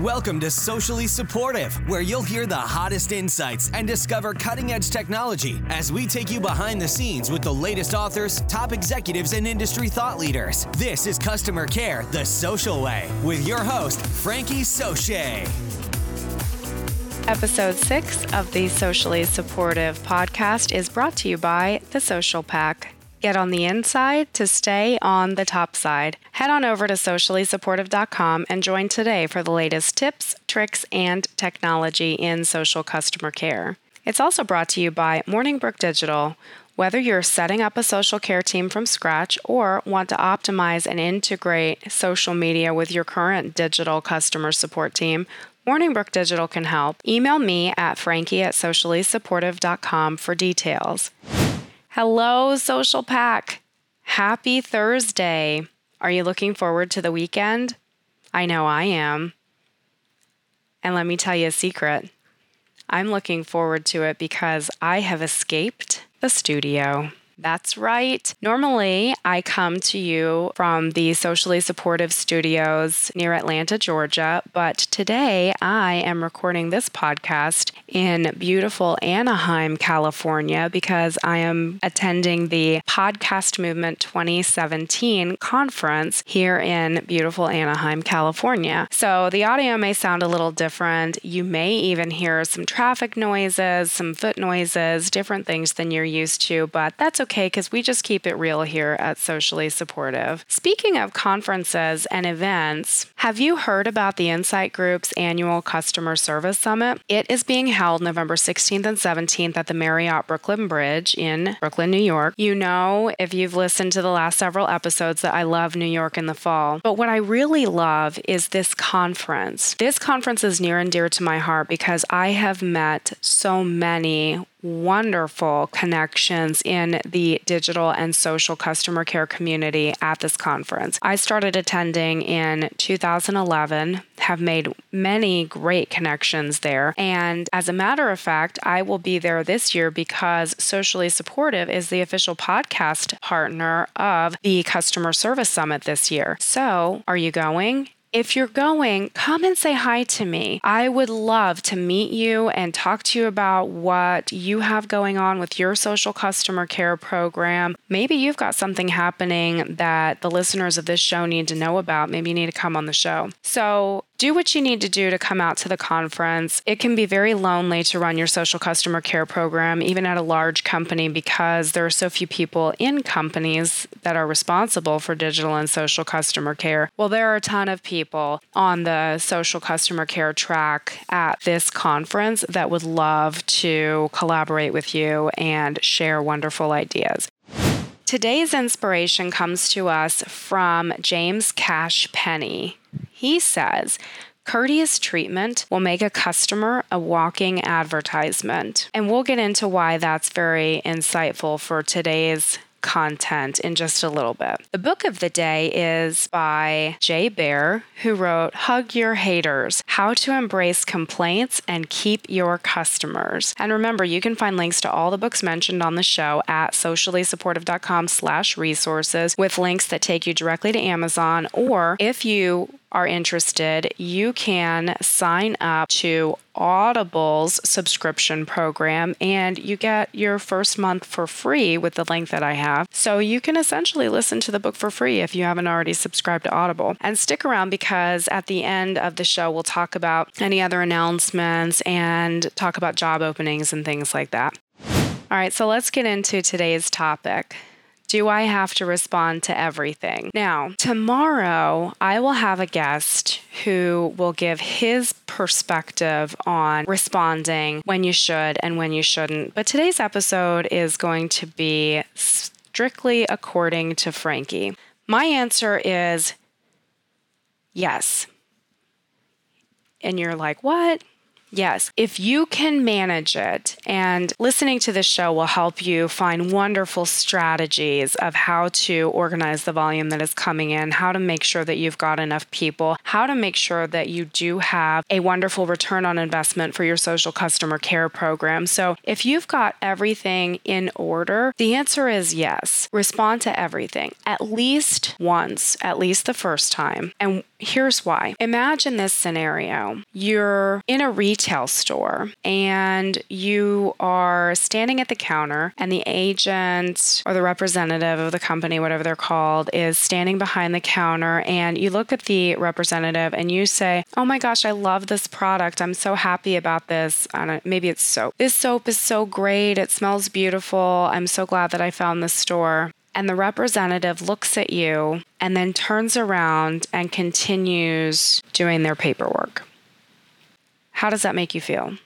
Welcome to Socially Supportive, where you'll hear the hottest insights and discover cutting edge technology as we take you behind the scenes with the latest authors, top executives, and industry thought leaders. This is Customer Care the Social Way with your host, Frankie Soche. Episode six of the Socially Supportive podcast is brought to you by The Social Pack. Get on the inside to stay on the top side. Head on over to sociallysupportive.com and join today for the latest tips, tricks, and technology in social customer care. It's also brought to you by MorningBrooke Digital. Whether you're setting up a social care team from scratch or want to optimize and integrate social media with your current digital customer support team, MorningBrooke Digital can help. Email me at frankie at sociallysupportive.com for details. Hello, Social Pack. Happy Thursday. Are you looking forward to the weekend? I know I am. And let me tell you a secret I'm looking forward to it because I have escaped the studio. That's right. Normally, I come to you from the Socially Supportive Studios near Atlanta, Georgia, but today I am recording this podcast in beautiful Anaheim, California, because I am attending the Podcast Movement 2017 conference here in beautiful Anaheim, California. So the audio may sound a little different. You may even hear some traffic noises, some foot noises, different things than you're used to, but that's okay okay because we just keep it real here at Socially Supportive. Speaking of conferences and events, have you heard about the Incite Group's annual Customer Service Summit? It is being held November 16th and 17th at the Marriott Brooklyn Bridge in Brooklyn, New York. You know, if you've listened to the last several episodes, that I love New York in the fall. But what I really love is this conference. This conference is near and dear to my heart because I have met so many wonderful connections in the digital and social customer care community at this conference. I started attending in 2011, have made many great connections there. And as a matter of fact, I will be there this year because Socially Supportive is the official podcast partner of the Customer Service Summit this year. So, are you going? If you're going, come and say hi to me. I would love to meet you and talk to you about what you have going on with your social customer care program. Maybe you've got something happening that the listeners of this show need to know about. Maybe you need to come on the show. So, do what you need to do to come out to the conference. It can be very lonely to run your social customer care program, even at a large company, because there are so few people in companies that are responsible for digital and social customer care. Well, there are a ton of people on the social customer care track at this conference that would love to collaborate with you and share wonderful ideas. Today's inspiration comes to us from James Cash Penney. He says, Courteous treatment will make a customer a walking advertisement. And we'll get into why that's very insightful for today's content in just a little bit. The book of the day is by Jay Baer, who wrote Hug Your Haters How to Embrace Complaints and Keep Your Customers. And remember, you can find links to all the books mentioned on the show at sociallysupportive.com slash resources with links that take you directly to Amazon. Or if you are interested, you can sign up to Audible's subscription program and you get your first month for free with the link that I have. So you can essentially listen to the book for free if you haven't already subscribed to Audible. And stick around because at the end of the show, we'll talk about any other announcements and talk about job openings and things like that. All right, so let's get into today's topic. Do I have to respond to everything? Now, tomorrow I will have a guest who will give his perspective on responding when you should and when you shouldn't. But today's episode is going to be strictly according to Frankie. My answer is yes. And you're like, what? Yes. If you can manage it, and listening to this show will help you find wonderful strategies of how to organize the volume that is coming in, how to make sure that you've got enough people, how to make sure that you do have a wonderful return on investment for your social customer care program. So if you've got everything in order, the answer is yes. Respond to everything at least once, at least the first time. And here's why. Imagine this scenario. You're in a retail store and you are standing at the counter, and the agent or the representative of the company, whatever they're called, is standing behind the counter. And you look at the representative and you say, Oh my gosh, I love this product. I'm so happy about this. maybe it's soap. This soap is so great. It smells beautiful. I'm so glad that I found this store. And the representative looks at you and then turns around and continues doing their paperwork. How does that make you feel?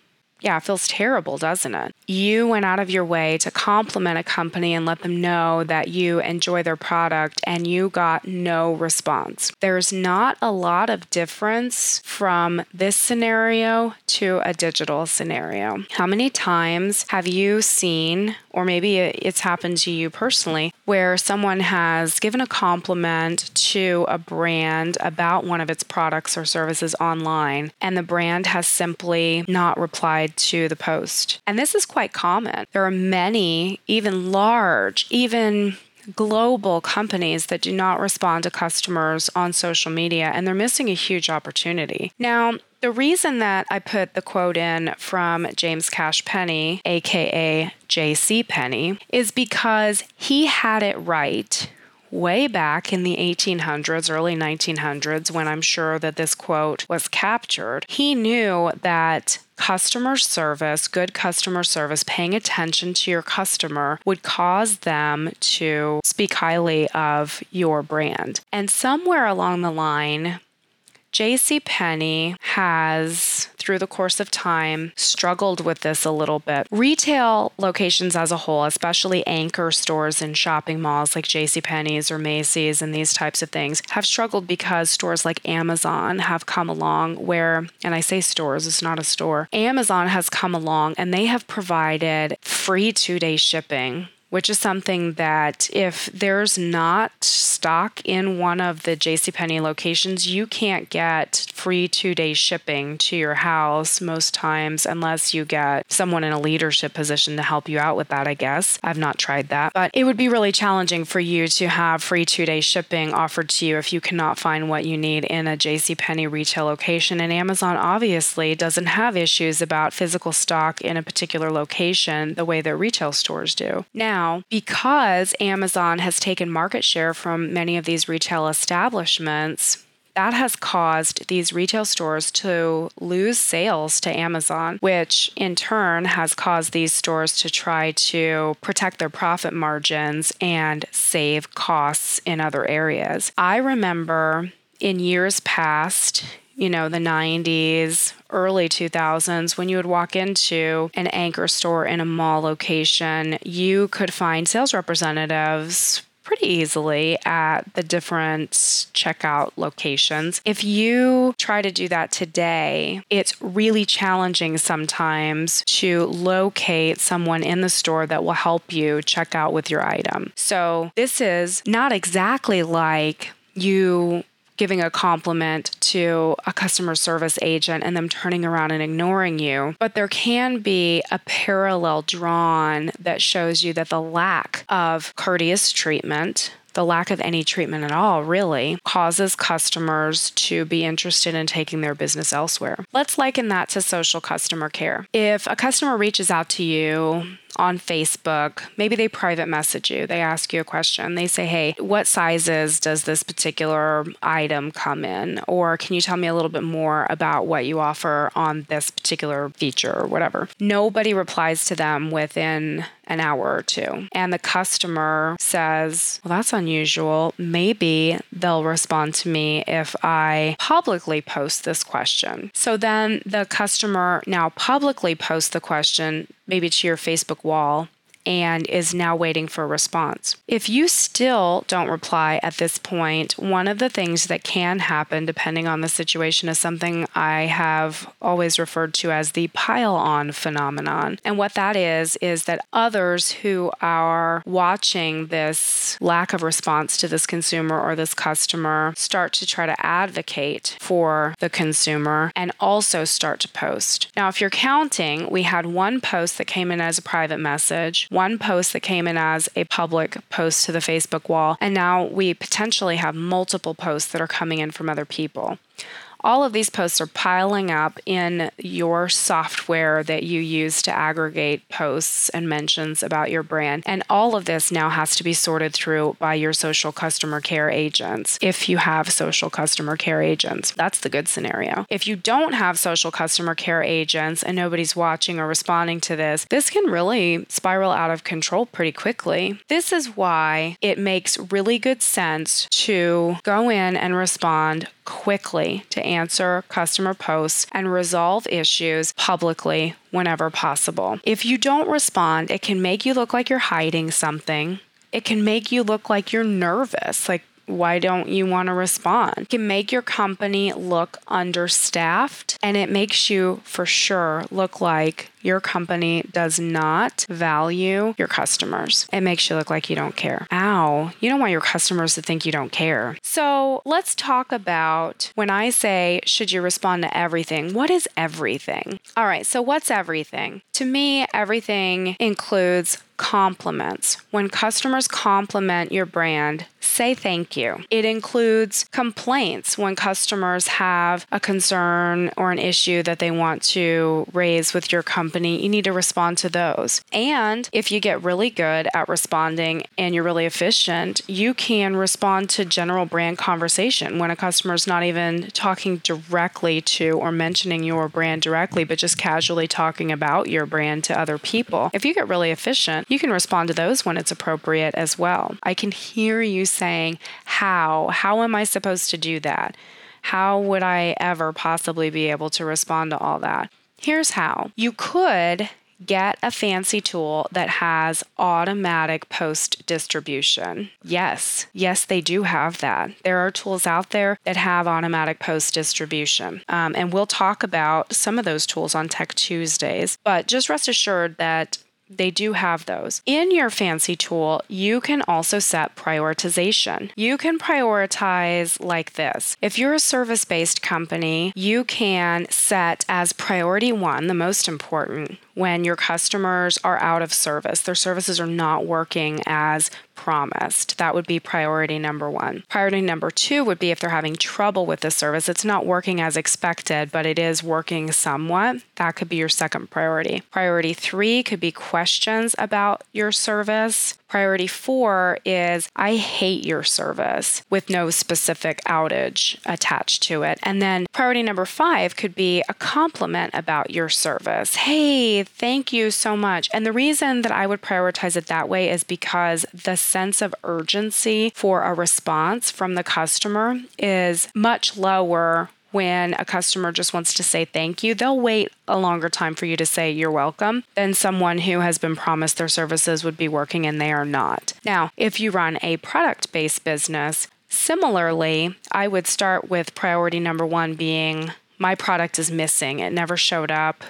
Yeah, it feels terrible, doesn't it? You went out of your way to compliment a company and let them know that you enjoy their product and you got no response. There's not a lot of difference from this scenario to a digital scenario. How many times have you seen, or maybe it's happened to you personally, where someone has given a compliment to a brand about one of its products or services online and the brand has simply not replied to the post. And this is quite common. There are many, even large, even global companies that do not respond to customers on social media, and they're missing a huge opportunity. Now, the reason that I put the quote in from James Cash Penney, aka JC Penney, is because he had it right way back in the 1800s, early 1900s, when I'm sure that this quote was captured, he knew that customer service, good customer service, paying attention to your customer would cause them to speak highly of your brand. And somewhere along the line, JC Penney has through the course of time struggled with this a little bit. Retail locations as a whole, especially anchor stores in shopping malls like J.C. Penney's or Macy's and these types of things, have struggled because stores like Amazon have come along where, and I say stores, it's not a store, Amazon has come along and they have provided free two day shipping which is something that if there's not stock in one of the JCPenney locations, you can't get free two day shipping to your house most times unless you get someone in a leadership position to help you out with that, I guess. I've not tried that. But it would be really challenging for you to have free two day shipping offered to you if you cannot find what you need in a JCPenney retail location. And Amazon obviously doesn't have issues about physical stock in a particular location the way their retail stores do. Now, now because Amazon has taken market share from many of these retail establishments. That has caused these retail stores to lose sales to Amazon, which in turn has caused these stores to try to protect their profit margins and save costs in other areas. I remember in years past, you know, the 90s, early 2000s, when you would walk into an anchor store in a mall location, you could find sales representatives pretty easily at the different checkout locations. If you try to do that today, it's really challenging sometimes to locate someone in the store that will help you check out with your item. So, this is not exactly like you giving a compliment to a customer service agent and them turning around and ignoring you. But there can be a parallel drawn that shows you that the lack of courteous treatment the lack of any treatment at all really causes customers to be interested in taking their business elsewhere. Let's liken that to social customer care. If a customer reaches out to you on Facebook, maybe they private message you. They ask you a question. They say, Hey, what sizes does this particular item come in? Or can you tell me a little bit more about what you offer on this particular feature or whatever? Nobody replies to them within an hour or two. And the customer says, Well, that's unusual. Maybe they'll respond to me if I publicly post this question. So then the customer now publicly posts the question maybe to your Facebook wall and is now waiting for a response. If you still don't reply at this point, one of the things that can happen, depending on the situation, is something I have always referred to as the pile on phenomenon. And what that is, is that others who are watching this lack of response to this consumer or this customer start to try to advocate for the consumer and also start to post. Now, if you're counting, we had one post that came in as a private message, one post that came in as a public post to the Facebook wall, and now we potentially have multiple posts that are coming in from other people all of these posts are piling up in your software that you use to aggregate posts and mentions about your brand. And all of this now has to be sorted through by your social customer care agents if you have social customer care agents. That's the good scenario. If you don't have social customer care agents and nobody's watching or responding to this, this can really spiral out of control pretty quickly. This is why it makes really good sense to go in and respond quickly to answer customer posts and resolve issues publicly whenever possible. If you don't respond, it can make you look like you're hiding something. It can make you look like you're nervous, like why don't you want to respond? It can make your company look understaffed and it makes you for sure look like your company does not value your customers. It makes you look like you don't care. Ow, you don't want your customers to think you don't care. So let's talk about when I say, should you respond to everything? What is everything? All right, so what's everything? To me, everything includes compliments. When customers compliment your brand, say thank you. It includes complaints when customers have a concern or an issue that they want to raise with your company company, you need to respond to those. And if you get really good at responding and you're really efficient, you can respond to general brand conversation when a customer is not even talking directly to or mentioning your brand directly, but just casually talking about your brand to other people. If you get really efficient, you can respond to those when it's appropriate as well. I can hear you saying, How? How am I supposed to do that? How would I ever possibly be able to respond to all that? Here's how you could get a fancy tool that has automatic post distribution. Yes, yes, they do have that. There are tools out there that have automatic post distribution. Um, and we'll talk about some of those tools on Tech Tuesdays. But just rest assured that they do have those. In your fancy tool, you can also set prioritization. You can prioritize like this. If you're a service based company, you can set as priority one, the most important, when your customers are out of service, their services are not working as promised. That would be priority number one. Priority number two would be if they're having trouble with the service, it's not working as expected, but it is working somewhat. That could be your second priority. Priority three could be questions about your service. Priority four is I hate your service with no specific outage attached to it. And then priority number five could be a compliment about your service. Hey, thank you so much. And the reason that I would prioritize it that way is because the sense of urgency for a response from the customer is much lower when a customer just wants to say thank you, they'll wait a longer time for you to say you're welcome than someone who has been promised their services would be working and they are not. Now, if you run a product based business, similarly, I would start with priority number one being my product is missing, it never showed up.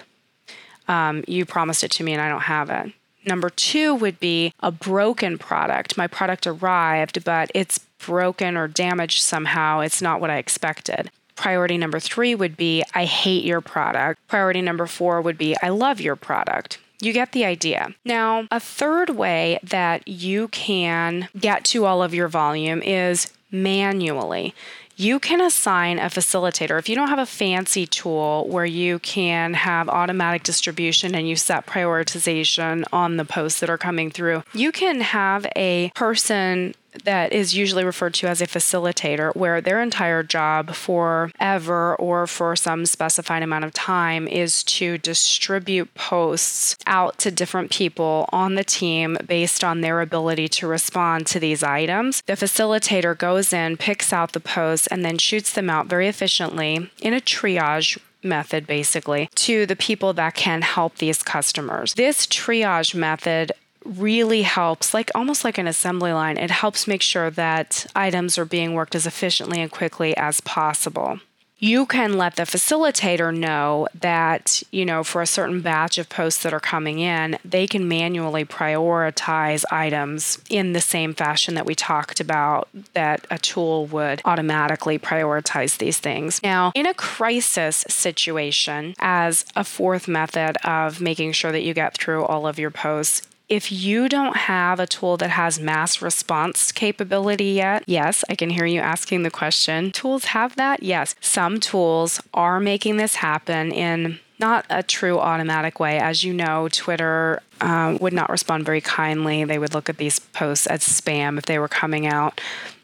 Um, you promised it to me and I don't have it. Number two would be a broken product. My product arrived, but it's broken or damaged somehow. It's not what I expected. Priority number three would be, I hate your product. Priority number four would be, I love your product. You get the idea. Now, a third way that you can get to all of your volume is manually you can assign a facilitator. If you don't have a fancy tool where you can have automatic distribution and you set prioritization on the posts that are coming through, you can have a person that is usually referred to as a facilitator, where their entire job forever or for some specified amount of time is to distribute posts out to different people on the team based on their ability to respond to these items. The facilitator goes in, picks out the posts, and then shoots them out very efficiently in a triage method basically to the people that can help these customers. This triage method really helps, like almost like an assembly line, it helps make sure that items are being worked as efficiently and quickly as possible you can let the facilitator know that, you know, for a certain batch of posts that are coming in, they can manually prioritize items in the same fashion that we talked about, that a tool would automatically prioritize these things. Now, in a crisis situation, as a fourth method of making sure that you get through all of your posts, if you don't have a tool that has mass response capability yet, yes, I can hear you asking the question. Tools have that? Yes. Some tools are making this happen in not a true automatic way. As you know, Twitter um, would not respond very kindly. They would look at these posts as spam if they were coming out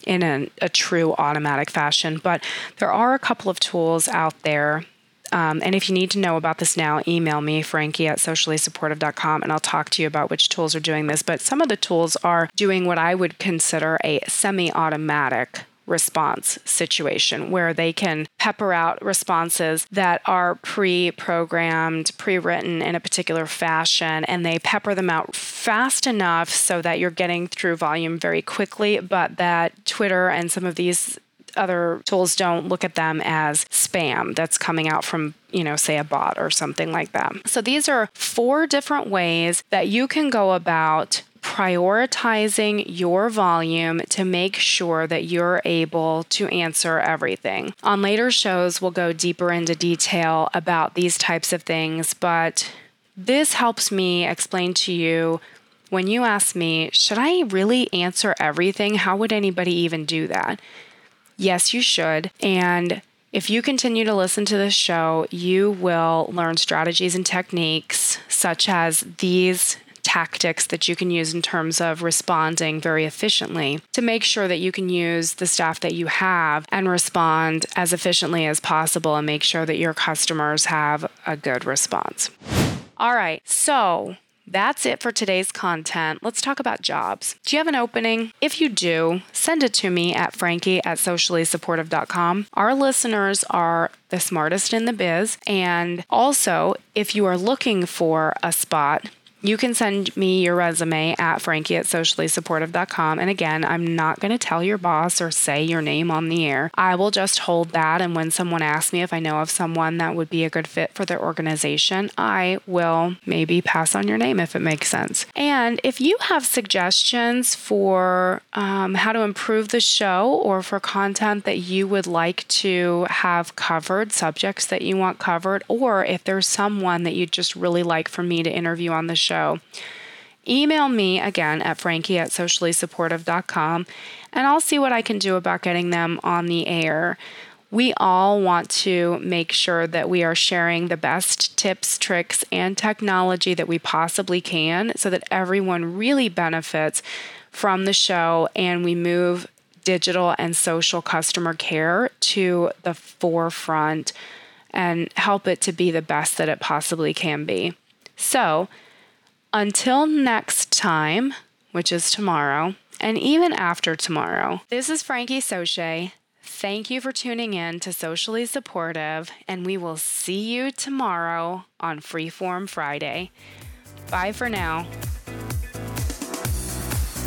in a, a true automatic fashion. But there are a couple of tools out there um, and if you need to know about this now, email me, Frankie at sociallysupportive.com, and I'll talk to you about which tools are doing this. But some of the tools are doing what I would consider a semi automatic response situation where they can pepper out responses that are pre programmed, pre written in a particular fashion, and they pepper them out fast enough so that you're getting through volume very quickly, but that Twitter and some of these other tools don't look at them as spam that's coming out from, you know, say a bot or something like that. So these are four different ways that you can go about prioritizing your volume to make sure that you're able to answer everything. On later shows, we'll go deeper into detail about these types of things, but this helps me explain to you when you ask me, should I really answer everything? How would anybody even do that? Yes, you should. And if you continue to listen to this show, you will learn strategies and techniques such as these tactics that you can use in terms of responding very efficiently to make sure that you can use the staff that you have and respond as efficiently as possible and make sure that your customers have a good response. All right, so that's it for today's content. Let's talk about jobs. Do you have an opening? If you do, send it to me at frankie at sociallysupportive.com. Our listeners are the smartest in the biz. And also, if you are looking for a spot, you can send me your resume at frankie at sociallysupportive.com. And again, I'm not going to tell your boss or say your name on the air. I will just hold that. And when someone asks me if I know of someone that would be a good fit for their organization, I will maybe pass on your name if it makes sense. And if you have suggestions for um, how to improve the show or for content that you would like to have covered, subjects that you want covered, or if there's someone that you'd just really like for me to interview on the show, show. Email me again at frankie at sociallysupportive.com and I'll see what I can do about getting them on the air. We all want to make sure that we are sharing the best tips, tricks, and technology that we possibly can so that everyone really benefits from the show and we move digital and social customer care to the forefront and help it to be the best that it possibly can be. So, until next time, which is tomorrow, and even after tomorrow, this is Frankie Soche. Thank you for tuning in to Socially Supportive, and we will see you tomorrow on Freeform Friday. Bye for now.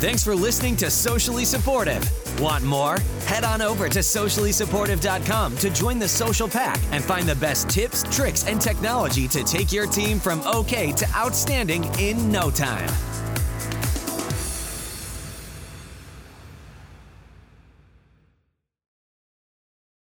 Thanks for listening to Socially Supportive. Want more? Head on over to sociallysupportive.com to join the social pack and find the best tips, tricks, and technology to take your team from okay to outstanding in no time.